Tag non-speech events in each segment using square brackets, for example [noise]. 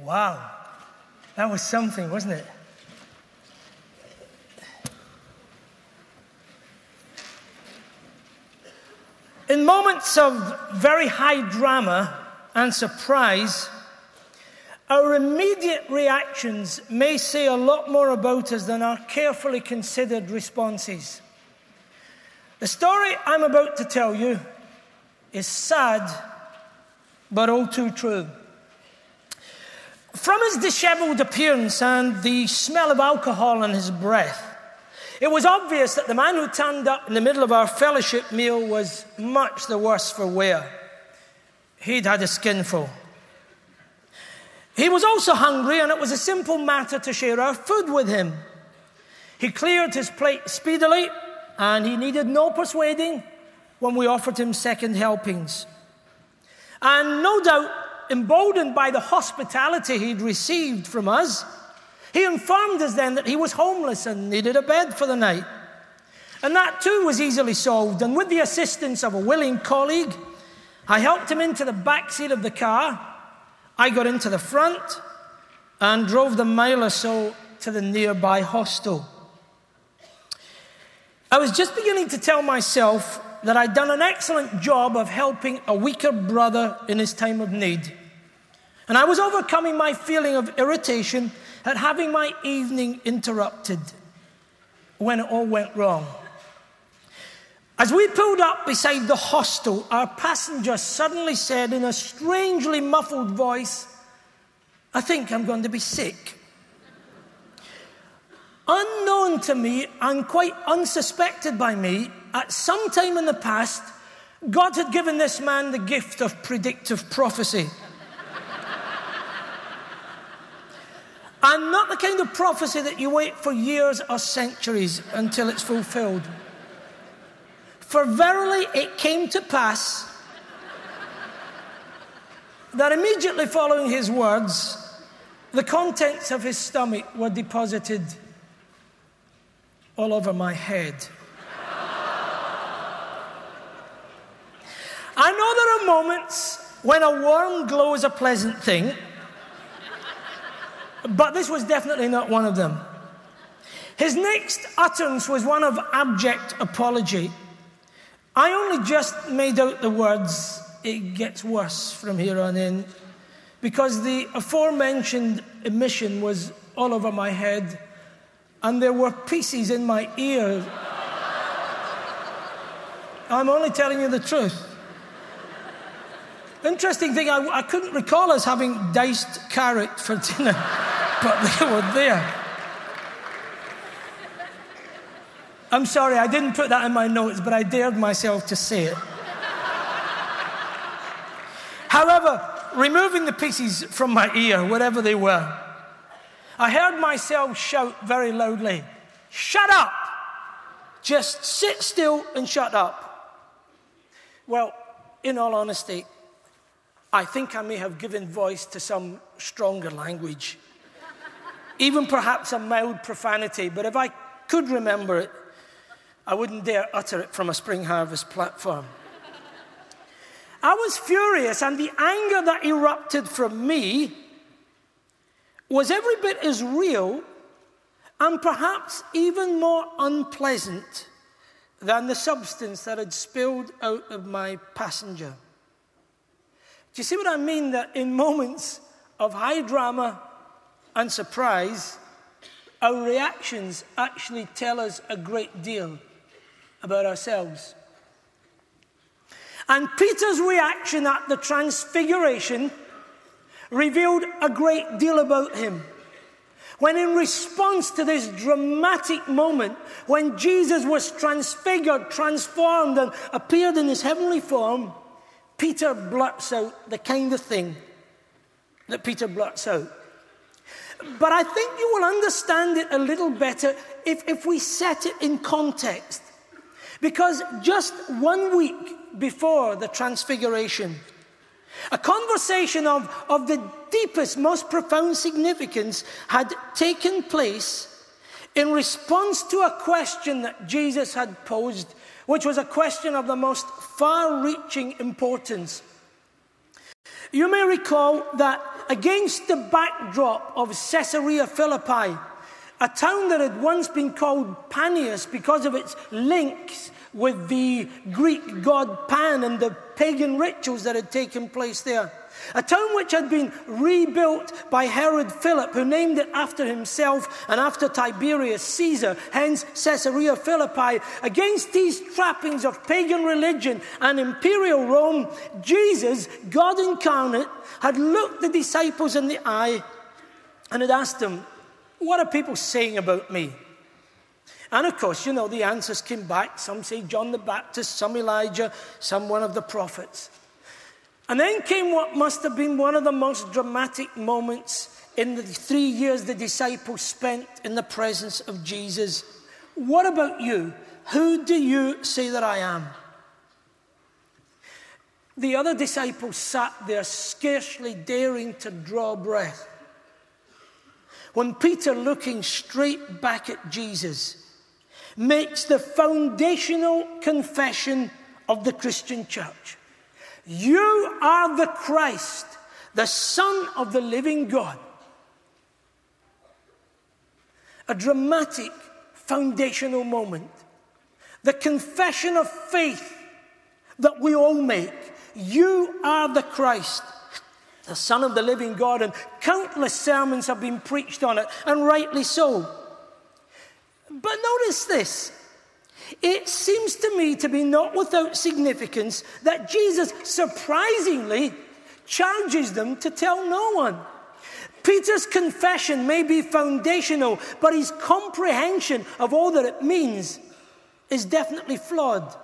Wow, that was something, wasn't it? In moments of very high drama and surprise, our immediate reactions may say a lot more about us than our carefully considered responses. The story I'm about to tell you is sad, but all too true. From his disheveled appearance and the smell of alcohol in his breath, it was obvious that the man who turned up in the middle of our fellowship meal was much the worse for wear. He'd had a skinful. He was also hungry, and it was a simple matter to share our food with him. He cleared his plate speedily, and he needed no persuading when we offered him second helpings. And no doubt, emboldened by the hospitality he'd received from us, he informed us then that he was homeless and needed a bed for the night. And that too was easily solved. And with the assistance of a willing colleague, I helped him into the back seat of the car. I got into the front and drove the mile or so to the nearby hostel. I was just beginning to tell myself that I'd done an excellent job of helping a weaker brother in his time of need. And I was overcoming my feeling of irritation at having my evening interrupted when it all went wrong. As we pulled up beside the hostel, our passenger suddenly said in a strangely muffled voice, I think I'm going to be sick. Unknown to me and quite unsuspected by me, at some time in the past, God had given this man the gift of predictive prophecy. And not the kind of prophecy that you wait for years or centuries until it's fulfilled. For verily it came to pass that immediately following his words, the contents of his stomach were deposited all over my head. I know there are moments when a warm glow is a pleasant thing, but this was definitely not one of them. His next utterance was one of abject apology. I only just made out the words, it gets worse from here on in, because the aforementioned emission was all over my head and there were pieces in my ear. I'm only telling you the truth. Interesting thing, I, I couldn't recall us having diced carrot for dinner, [laughs] but [laughs] they were there. I'm sorry, I didn't put that in my notes, but I dared myself to say it. However, removing the pieces from my ear, whatever they were, I heard myself shout very loudly, Shut up! Just sit still and shut up. Well, in all honesty, I think I may have given voice to some stronger language, even perhaps a mild profanity, but if I could remember it, I wouldn't dare utter it from a Spring Harvest platform. [laughs] I was furious, and the anger that erupted from me was every bit as real and perhaps even more unpleasant than the substance that had spilled out of my passenger. Do you see what I mean? That in moments of high drama and surprise, our reactions actually tell us a great deal about ourselves. And Peter's reaction at the transfiguration revealed a great deal about him. When, in response to this dramatic moment, when Jesus was transfigured, transformed, and appeared in his heavenly form, Peter blurts out the kind of thing that Peter blurts out. But I think you will understand it a little better if, if we set it in context. Because just one week before the transfiguration, a conversation of, of the deepest, most profound significance had taken place in response to a question that Jesus had posed, which was a question of the most far reaching importance. You may recall that against the backdrop of Caesarea Philippi, a town that had once been called Panias because of its links with the Greek god Pan and the pagan rituals that had taken place there. A town which had been rebuilt by Herod Philip, who named it after himself and after Tiberius Caesar, hence Caesarea Philippi. Against these trappings of pagan religion and imperial Rome, Jesus, God incarnate, had looked the disciples in the eye and had asked them, What are people saying about me? And of course, you know, the answers came back. Some say John the Baptist, some Elijah, some one of the prophets. And then came what must have been one of the most dramatic moments in the three years the disciples spent in the presence of Jesus. What about you? Who do you say that I am? The other disciples sat there, scarcely daring to draw breath. When Peter, looking straight back at Jesus, makes the foundational confession of the Christian church You are the Christ, the Son of the living God. A dramatic foundational moment. The confession of faith that we all make. You are the Christ, the Son of the living God, and countless sermons have been preached on it, and rightly so. But notice this. It seems to me to be not without significance that Jesus surprisingly charges them to tell no one. Peter's confession may be foundational, but his comprehension of all that it means is definitely flawed.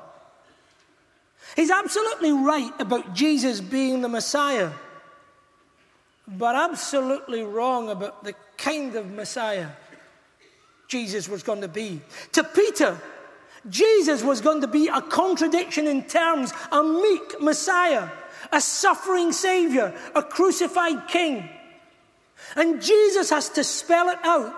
He's absolutely right about Jesus being the Messiah, but absolutely wrong about the kind of Messiah Jesus was going to be. To Peter, Jesus was going to be a contradiction in terms, a meek Messiah, a suffering Savior, a crucified King. And Jesus has to spell it out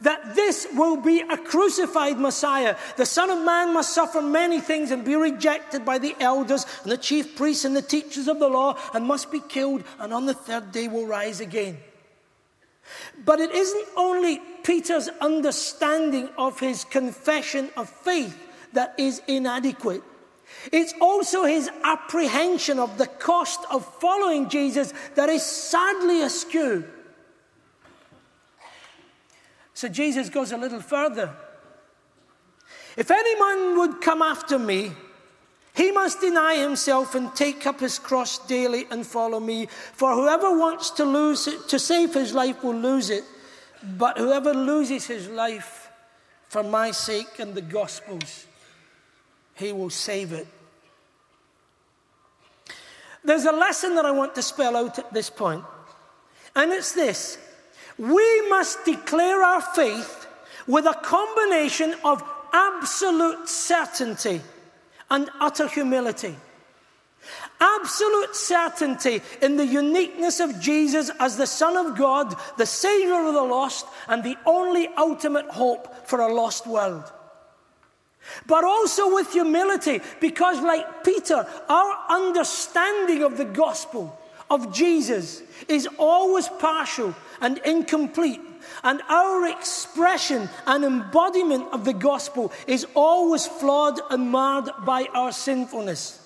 that this will be a crucified Messiah. The Son of Man must suffer many things and be rejected by the elders and the chief priests and the teachers of the law and must be killed, and on the third day will rise again. But it isn't only Peter's understanding of his confession of faith that is inadequate. It's also his apprehension of the cost of following Jesus that is sadly askew. So Jesus goes a little further. If anyone would come after me, he must deny himself and take up his cross daily and follow me. For whoever wants to lose it, to save his life will lose it. But whoever loses his life for my sake and the gospel's, he will save it. There's a lesson that I want to spell out at this point, and it's this we must declare our faith with a combination of absolute certainty and utter humility. Absolute certainty in the uniqueness of Jesus as the Son of God, the Savior of the lost, and the only ultimate hope for a lost world. But also with humility, because, like Peter, our understanding of the gospel of Jesus is always partial and incomplete. And our expression and embodiment of the gospel is always flawed and marred by our sinfulness.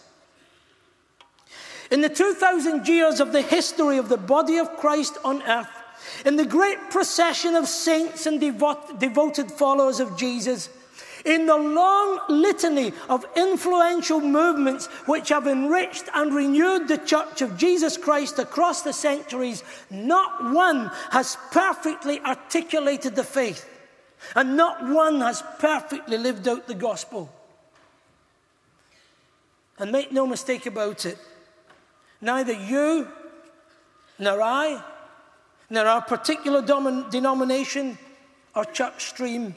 In the 2,000 years of the history of the body of Christ on earth, in the great procession of saints and devoted followers of Jesus, in the long litany of influential movements which have enriched and renewed the Church of Jesus Christ across the centuries, not one has perfectly articulated the faith, and not one has perfectly lived out the gospel. And make no mistake about it, neither you, nor I, nor our particular denomination or church stream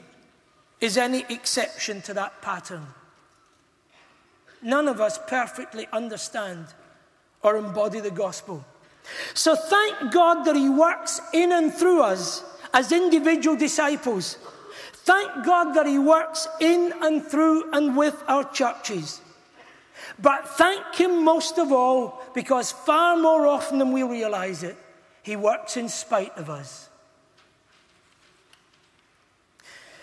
is any exception to that pattern. None of us perfectly understand or embody the gospel. So thank God that He works in and through us as individual disciples. Thank God that He works in and through and with our churches. But thank Him most of all because far more often than we realize it, He works in spite of us.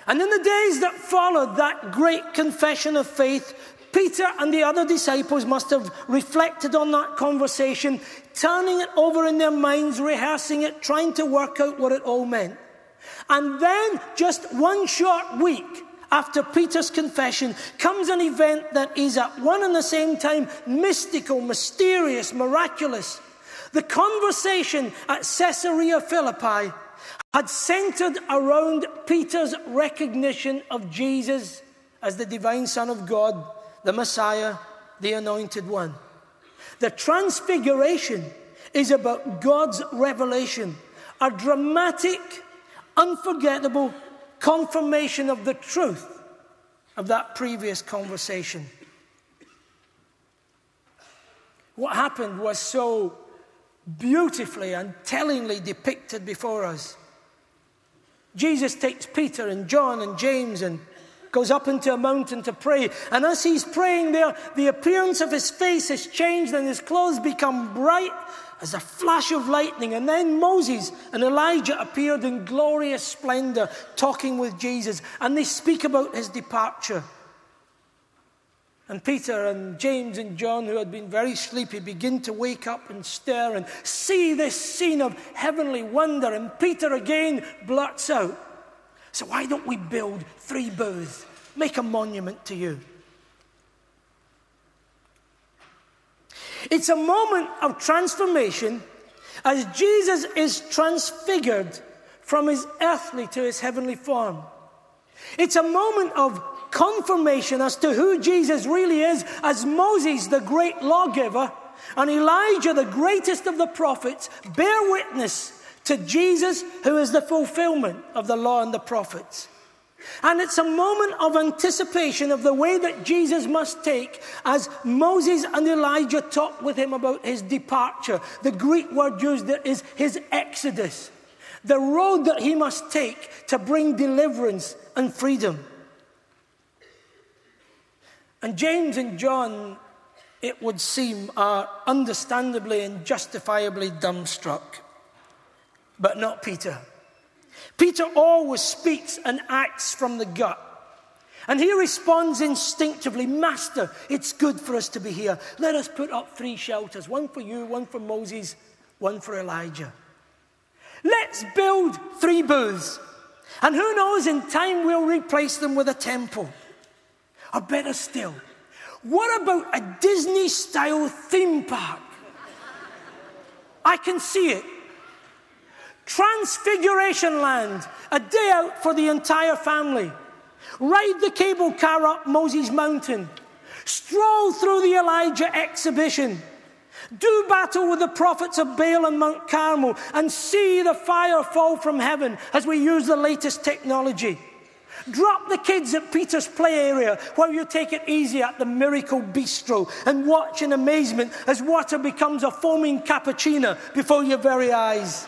And in the days that followed that great confession of faith, Peter and the other disciples must have reflected on that conversation, turning it over in their minds, rehearsing it, trying to work out what it all meant. And then, just one short week after Peter's confession, comes an event that is at one and the same time mystical, mysterious, miraculous. The conversation at Caesarea Philippi had centered around Peter's recognition of Jesus as the divine Son of God, the Messiah, the Anointed One. The Transfiguration is about God's revelation, a dramatic, unforgettable confirmation of the truth of that previous conversation. What happened was so beautifully and tellingly depicted before us. Jesus takes Peter and John and James and goes up into a mountain to pray. And as he's praying there, the appearance of his face has changed and his clothes become bright as a flash of lightning. And then Moses and Elijah appeared in glorious splendor talking with Jesus. And they speak about his departure. And Peter and James and John, who had been very sleepy, begin to wake up and stir and see this scene of heavenly wonder. And Peter again blurts out, So why don't we build three booths? Make a monument to you. It's a moment of transformation as Jesus is transfigured from his earthly to his heavenly form. It's a moment of confirmation as to who Jesus really is, as Moses, the great lawgiver, and Elijah, the greatest of the prophets, bear witness to Jesus, who is the fulfillment of the law and the prophets. And it's a moment of anticipation of the way that Jesus must take as Moses and Elijah talk with him about his departure. The Greek word used there is his exodus, the road that he must take to bring deliverance and freedom. And James and John, it would seem, are understandably and justifiably dumbstruck, but not Peter. Peter always speaks and acts from the gut. And he responds instinctively Master, it's good for us to be here. Let us put up three shelters one for you, one for Moses, one for Elijah. Let's build three booths. And who knows, in time we'll replace them with a temple. Or better still, what about a Disney style theme park? I can see it. Transfiguration Land, a day out for the entire family. Ride the cable car up Moses Mountain. Stroll through the Elijah exhibition. Do battle with the prophets of Baal and Mount Carmel and see the fire fall from heaven as we use the latest technology. Drop the kids at Peter's play area while you take it easy at the Miracle Bistro and watch in amazement as water becomes a foaming cappuccino before your very eyes.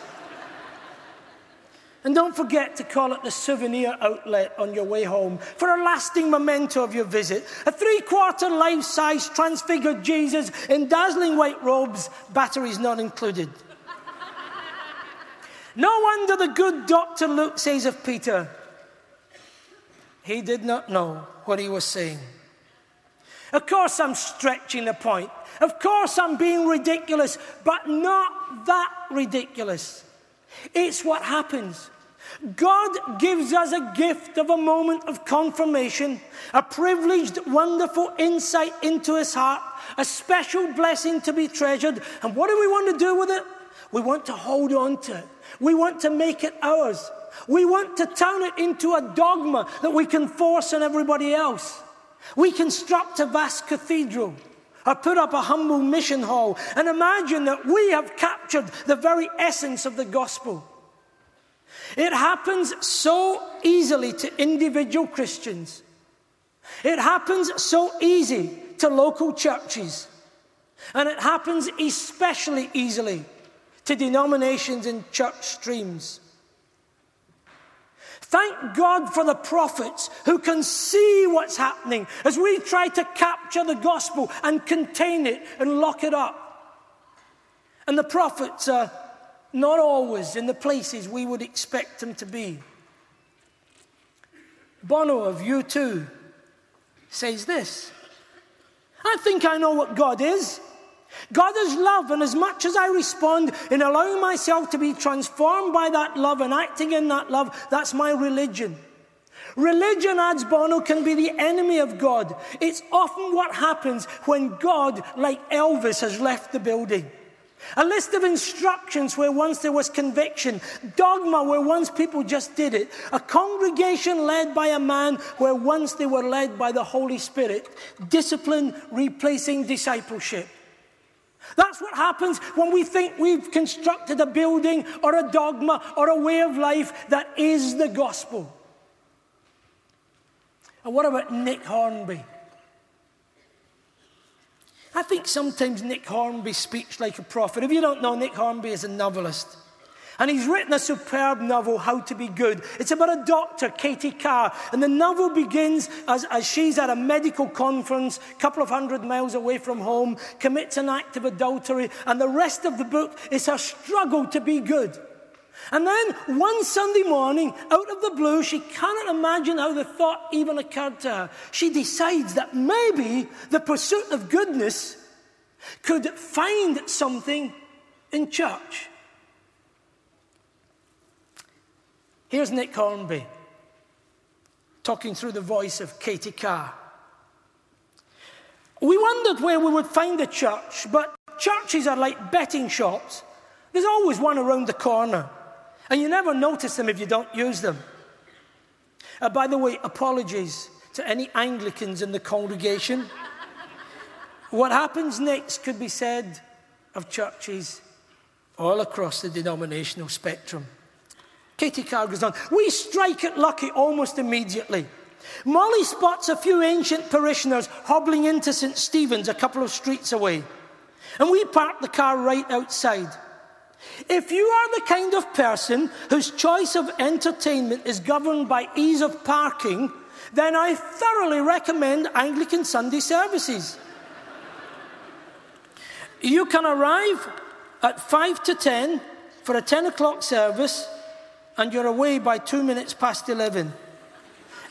And don't forget to call at the souvenir outlet on your way home for a lasting memento of your visit. A three quarter life size transfigured Jesus in dazzling white robes, batteries not included. no wonder the good Dr. Luke says of Peter, he did not know what he was saying. Of course, I'm stretching the point. Of course, I'm being ridiculous, but not that ridiculous. It's what happens. God gives us a gift of a moment of confirmation, a privileged, wonderful insight into His heart, a special blessing to be treasured. And what do we want to do with it? We want to hold on to it, we want to make it ours. We want to turn it into a dogma that we can force on everybody else. We construct a vast cathedral or put up a humble mission hall and imagine that we have captured the very essence of the gospel. It happens so easily to individual Christians. It happens so easy to local churches. And it happens especially easily to denominations and church streams. Thank God for the prophets who can see what's happening as we try to capture the gospel and contain it and lock it up. And the prophets are not always in the places we would expect them to be. Bono of U2 says this I think I know what God is. God is love, and as much as I respond in allowing myself to be transformed by that love and acting in that love, that's my religion. Religion, adds Bono, can be the enemy of God. It's often what happens when God, like Elvis, has left the building. A list of instructions where once there was conviction, dogma where once people just did it, a congregation led by a man where once they were led by the Holy Spirit, discipline replacing discipleship. That's what happens when we think we've constructed a building or a dogma or a way of life that is the gospel. And what about Nick Hornby? I think sometimes Nick Hornby speaks like a prophet. If you don't know, Nick Hornby is a novelist. And he's written a superb novel, How to Be Good. It's about a doctor, Katie Carr. And the novel begins as, as she's at a medical conference, a couple of hundred miles away from home, commits an act of adultery. And the rest of the book is her struggle to be good. And then one Sunday morning, out of the blue, she cannot imagine how the thought even occurred to her. She decides that maybe the pursuit of goodness could find something in church. Here's Nick Hornby talking through the voice of Katie Carr. We wondered where we would find a church, but churches are like betting shops. There's always one around the corner, and you never notice them if you don't use them. Uh, by the way, apologies to any Anglicans in the congregation. what happens next could be said of churches all across the denominational spectrum. Katie Carr goes on, we strike it lucky almost immediately. Molly spots a few ancient parishioners hobbling into St. Stephen's a couple of streets away. And we park the car right outside. If you are the kind of person whose choice of entertainment is governed by ease of parking, then I thoroughly recommend Anglican Sunday services. you can arrive at 5 to 10 for a 10 o'clock service and you're away by two minutes past 11.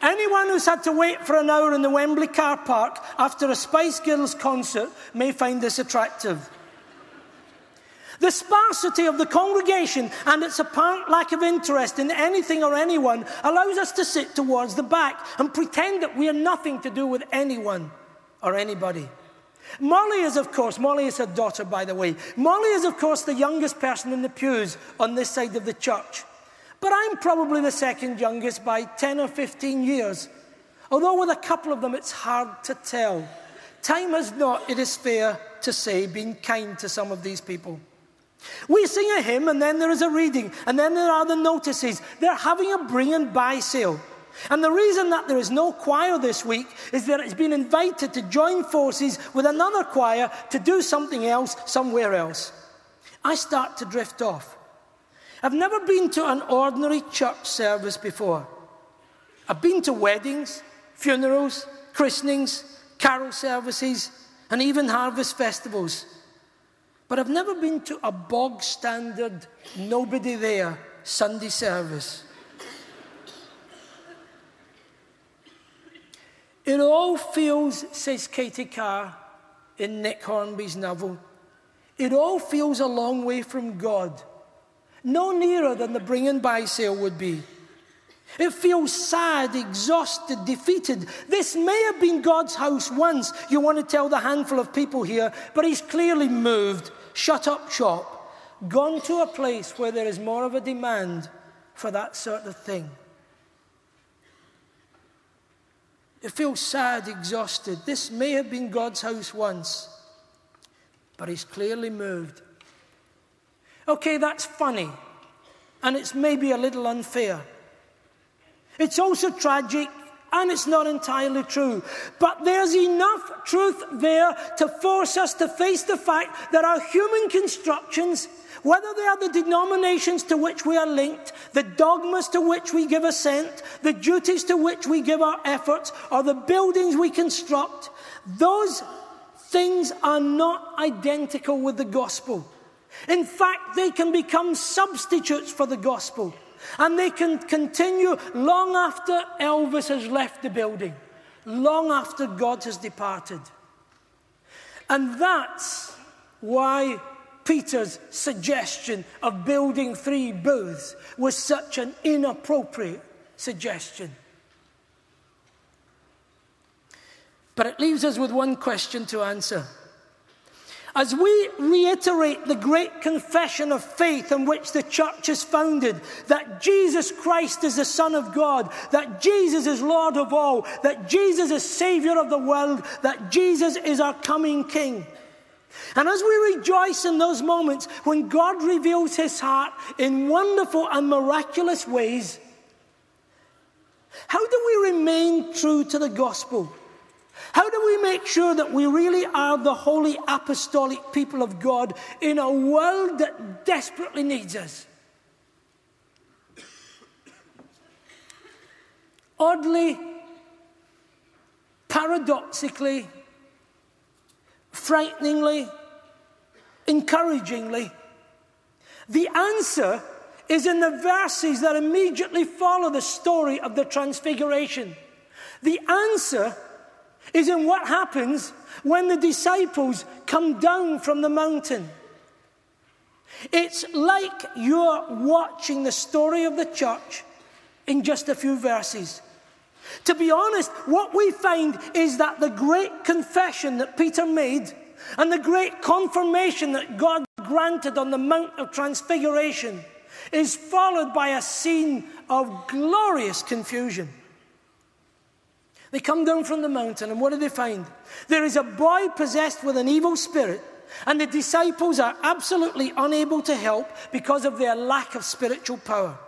Anyone who's had to wait for an hour in the Wembley car park after a Spice Girls concert may find this attractive. The sparsity of the congregation and its apparent lack of interest in anything or anyone allows us to sit towards the back and pretend that we are nothing to do with anyone or anybody. Molly is, of course, Molly is her daughter, by the way. Molly is, of course, the youngest person in the pews on this side of the church. But I'm probably the second youngest by 10 or 15 years. Although with a couple of them it's hard to tell. Time has not, it is fair to say, been kind to some of these people. We sing a hymn and then there is a reading and then there are the notices. They're having a bring and buy sale. And the reason that there is no choir this week is that it's been invited to join forces with another choir to do something else somewhere else. I start to drift off. I've never been to an ordinary church service before. I've been to weddings, funerals, christenings, carol services, and even harvest festivals. But I've never been to a bog standard, nobody there Sunday service. It all feels, says Katie Carr in Nick Hornby's novel, it all feels a long way from God no nearer than the bring and buy sale would be. It feels sad, exhausted, defeated. This may have been God's house once, you want to tell the handful of people here, but He's clearly moved, shut up shop, gone to a place where there is more of a demand for that sort of thing. It feels sad, exhausted. This may have been God's house once, but He's clearly moved. Okay, that's funny, and it's maybe a little unfair. It's also tragic, and it's not entirely true. But there's enough truth there to force us to face the fact that our human constructions, whether they are the denominations to which we are linked, the dogmas to which we give assent, the duties to which we give our efforts, or the buildings we construct, those things are not identical with the gospel. In fact, they can become substitutes for the gospel. And they can continue long after Elvis has left the building, long after God has departed. And that's why Peter's suggestion of building three booths was such an inappropriate suggestion. But it leaves us with one question to answer. As we reiterate the great confession of faith on which the church is founded, that Jesus Christ is the Son of God, that Jesus is Lord of all, that Jesus is Savior of the world, that Jesus is our coming King. And as we rejoice in those moments when God reveals his heart in wonderful and miraculous ways, how do we remain true to the gospel? How do we make sure that we really are the holy apostolic people of God in a world that desperately needs us? Oddly, paradoxically, frighteningly, encouragingly, the answer is in the verses that immediately follow the story of the Transfiguration. The answer is in what happens when the disciples come down from the mountain. It's like you're watching the story of the church in just a few verses. To be honest, what we find is that the great confession that Peter made and the great confirmation that God granted on the Mount of Transfiguration is followed by a scene of glorious confusion. They come down from the mountain, and what do they find? There is a boy possessed with an evil spirit, and the disciples are absolutely unable to help because of their lack of spiritual power.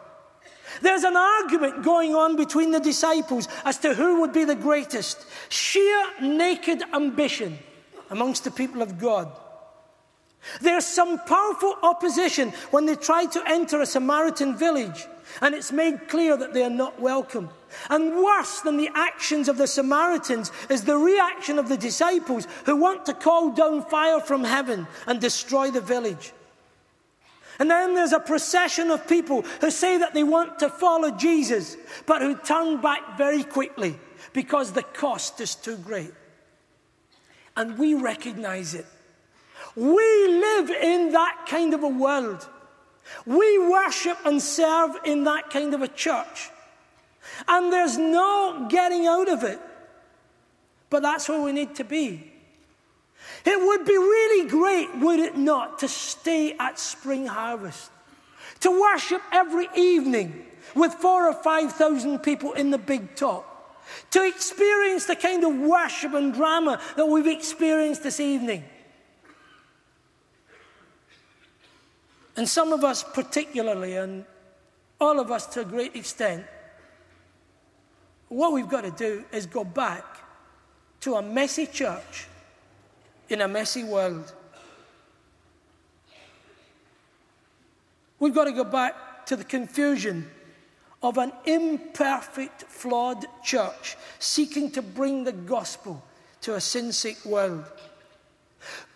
There's an argument going on between the disciples as to who would be the greatest. Sheer naked ambition amongst the people of God. There's some powerful opposition when they try to enter a Samaritan village, and it's made clear that they are not welcome. And worse than the actions of the Samaritans is the reaction of the disciples who want to call down fire from heaven and destroy the village. And then there's a procession of people who say that they want to follow Jesus, but who turn back very quickly because the cost is too great. And we recognize it. We live in that kind of a world. We worship and serve in that kind of a church. And there's no getting out of it. But that's where we need to be. It would be really great, would it not, to stay at Spring Harvest, to worship every evening with four or five thousand people in the big top, to experience the kind of worship and drama that we've experienced this evening. And some of us, particularly, and all of us to a great extent, what we've got to do is go back to a messy church in a messy world. We've got to go back to the confusion of an imperfect, flawed church seeking to bring the gospel to a sin sick world.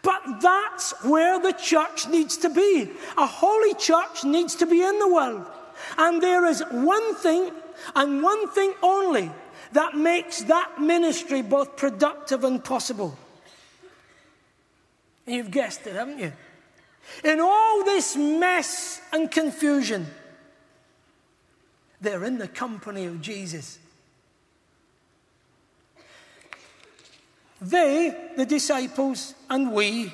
But that's where the church needs to be. A holy church needs to be in the world. And there is one thing and one thing only that makes that ministry both productive and possible. You've guessed it, haven't you? In all this mess and confusion, they're in the company of Jesus. They, the disciples, and we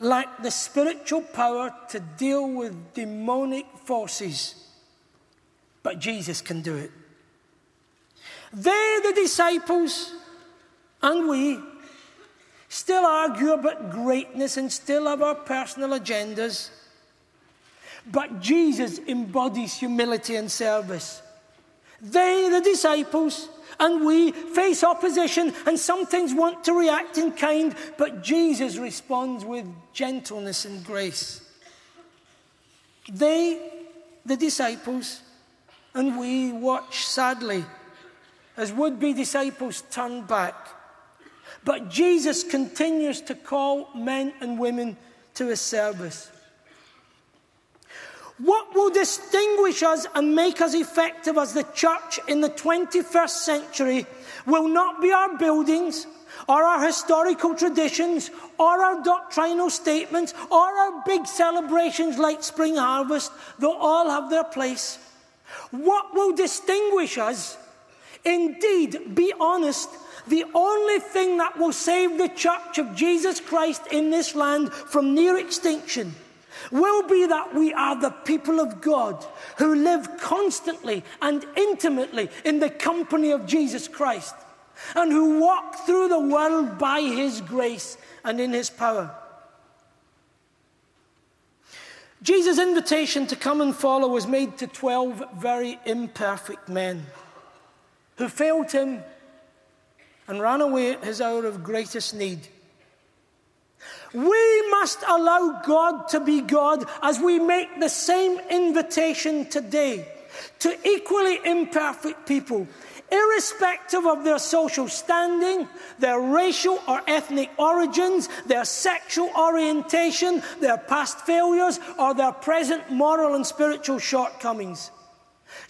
lack the spiritual power to deal with demonic forces but Jesus can do it. They, the disciples, and we still argue about greatness and still have our personal agendas. But Jesus embodies humility and service. They, the disciples, and we face opposition and sometimes want to react in kind, but Jesus responds with gentleness and grace. They, the disciples, and we watch sadly as would be disciples turn back. But Jesus continues to call men and women to his service. What will distinguish us and make us effective as the church in the 21st century will not be our buildings or our historical traditions or our doctrinal statements or our big celebrations like Spring Harvest. They'll all have their place. What will distinguish us, indeed, be honest, the only thing that will save the church of Jesus Christ in this land from near extinction will be that we are the people of God who live constantly and intimately in the company of Jesus Christ and who walk through the world by His grace and in His power. Jesus' invitation to come and follow was made to 12 very imperfect men who failed him and ran away at his hour of greatest need. We must allow God to be God as we make the same invitation today to equally imperfect people, irrespective of their social standing, their racial or ethnic origins, their sexual orientation, their past failures, or their present moral and spiritual shortcomings.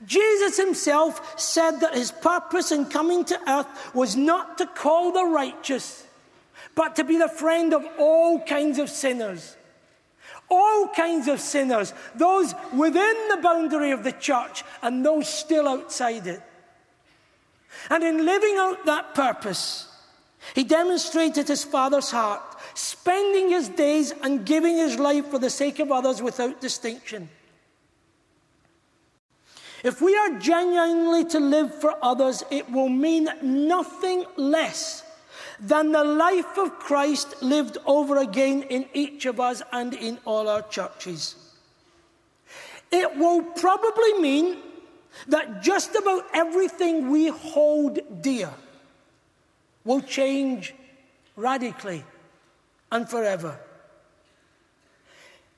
Jesus himself said that his purpose in coming to earth was not to call the righteous but to be the friend of all kinds of sinners. All kinds of sinners, those within the boundary of the church and those still outside it. And in living out that purpose, he demonstrated his Father's heart, spending his days and giving his life for the sake of others without distinction. If we are genuinely to live for others, it will mean nothing less than the life of Christ lived over again in each of us and in all our churches. It will probably mean that just about everything we hold dear will change radically and forever.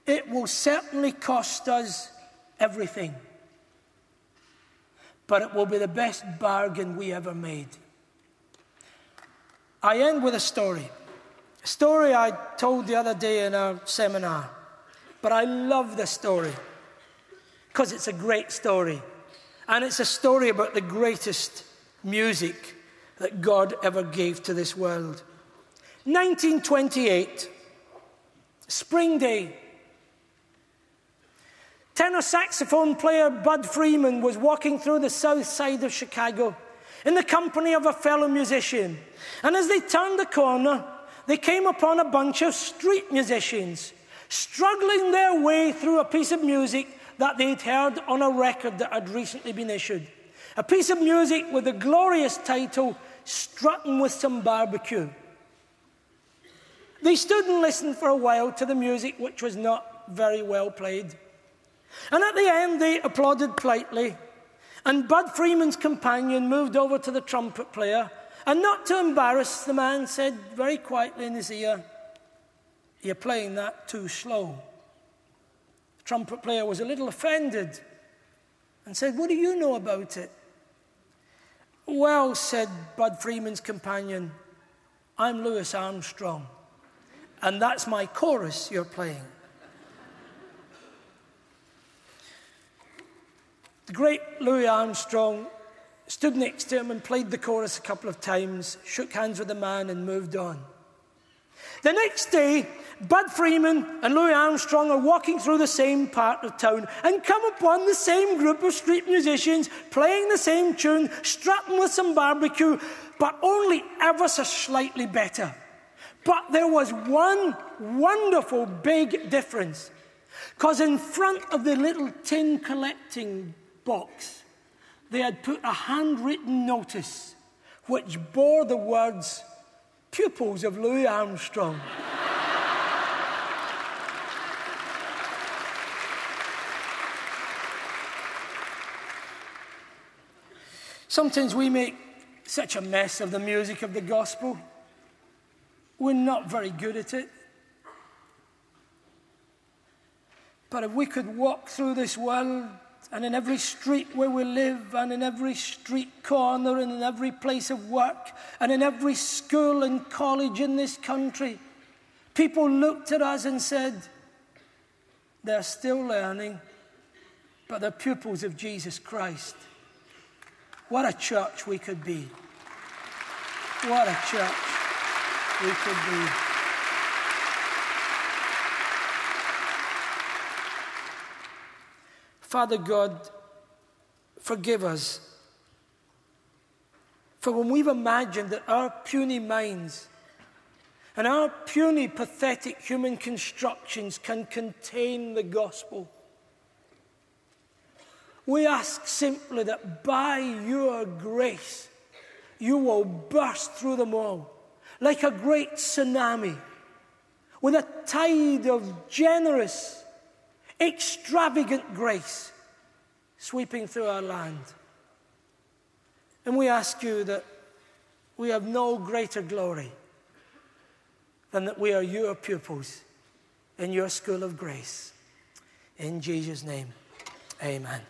It will certainly cost us everything, but it will be the best bargain we ever made. I end with a story. A story I told the other day in a seminar. But I love this story because it's a great story. And it's a story about the greatest music that God ever gave to this world. 1928, spring day. Tenor saxophone player Bud Freeman was walking through the south side of Chicago in the company of a fellow musician. And as they turned the corner, they came upon a bunch of street musicians struggling their way through a piece of music that they'd heard on a record that had recently been issued. A piece of music with the glorious title, Strutting with Some Barbecue. They stood and listened for a while to the music, which was not very well played. And at the end, they applauded politely and Bud Freeman's companion moved over to the trumpet player and, not to embarrass the man, said very quietly in his ear, You're playing that too slow. The trumpet player was a little offended and said, What do you know about it? Well, said Bud Freeman's companion, I'm Louis Armstrong, and that's my chorus you're playing. The great Louis Armstrong stood next to him and played the chorus a couple of times, shook hands with the man, and moved on. The next day, Bud Freeman and Louis Armstrong are walking through the same part of town and come upon the same group of street musicians playing the same tune, strutting with some barbecue, but only ever so slightly better. But there was one wonderful big difference. Because in front of the little tin collecting box, they had put a handwritten notice which bore the words, Pupils of Louis Armstrong. Sometimes we make such a mess of the music of the gospel. We're not very good at it. But if we could walk through this world and in every street where we live, and in every street corner, and in every place of work, and in every school and college in this country, people looked at us and said, They're still learning, but they're pupils of Jesus Christ. What a church we could be. What a church we could be. Father God, forgive us. For when we've imagined that our puny minds and our puny, pathetic human constructions can contain the gospel, we ask simply that by your grace, you will burst through them all like a great tsunami with a tide of generous, extravagant grace sweeping through our land. And we ask you that we have no greater glory than that we are your pupils in your school of grace. In Jesus' name, amen.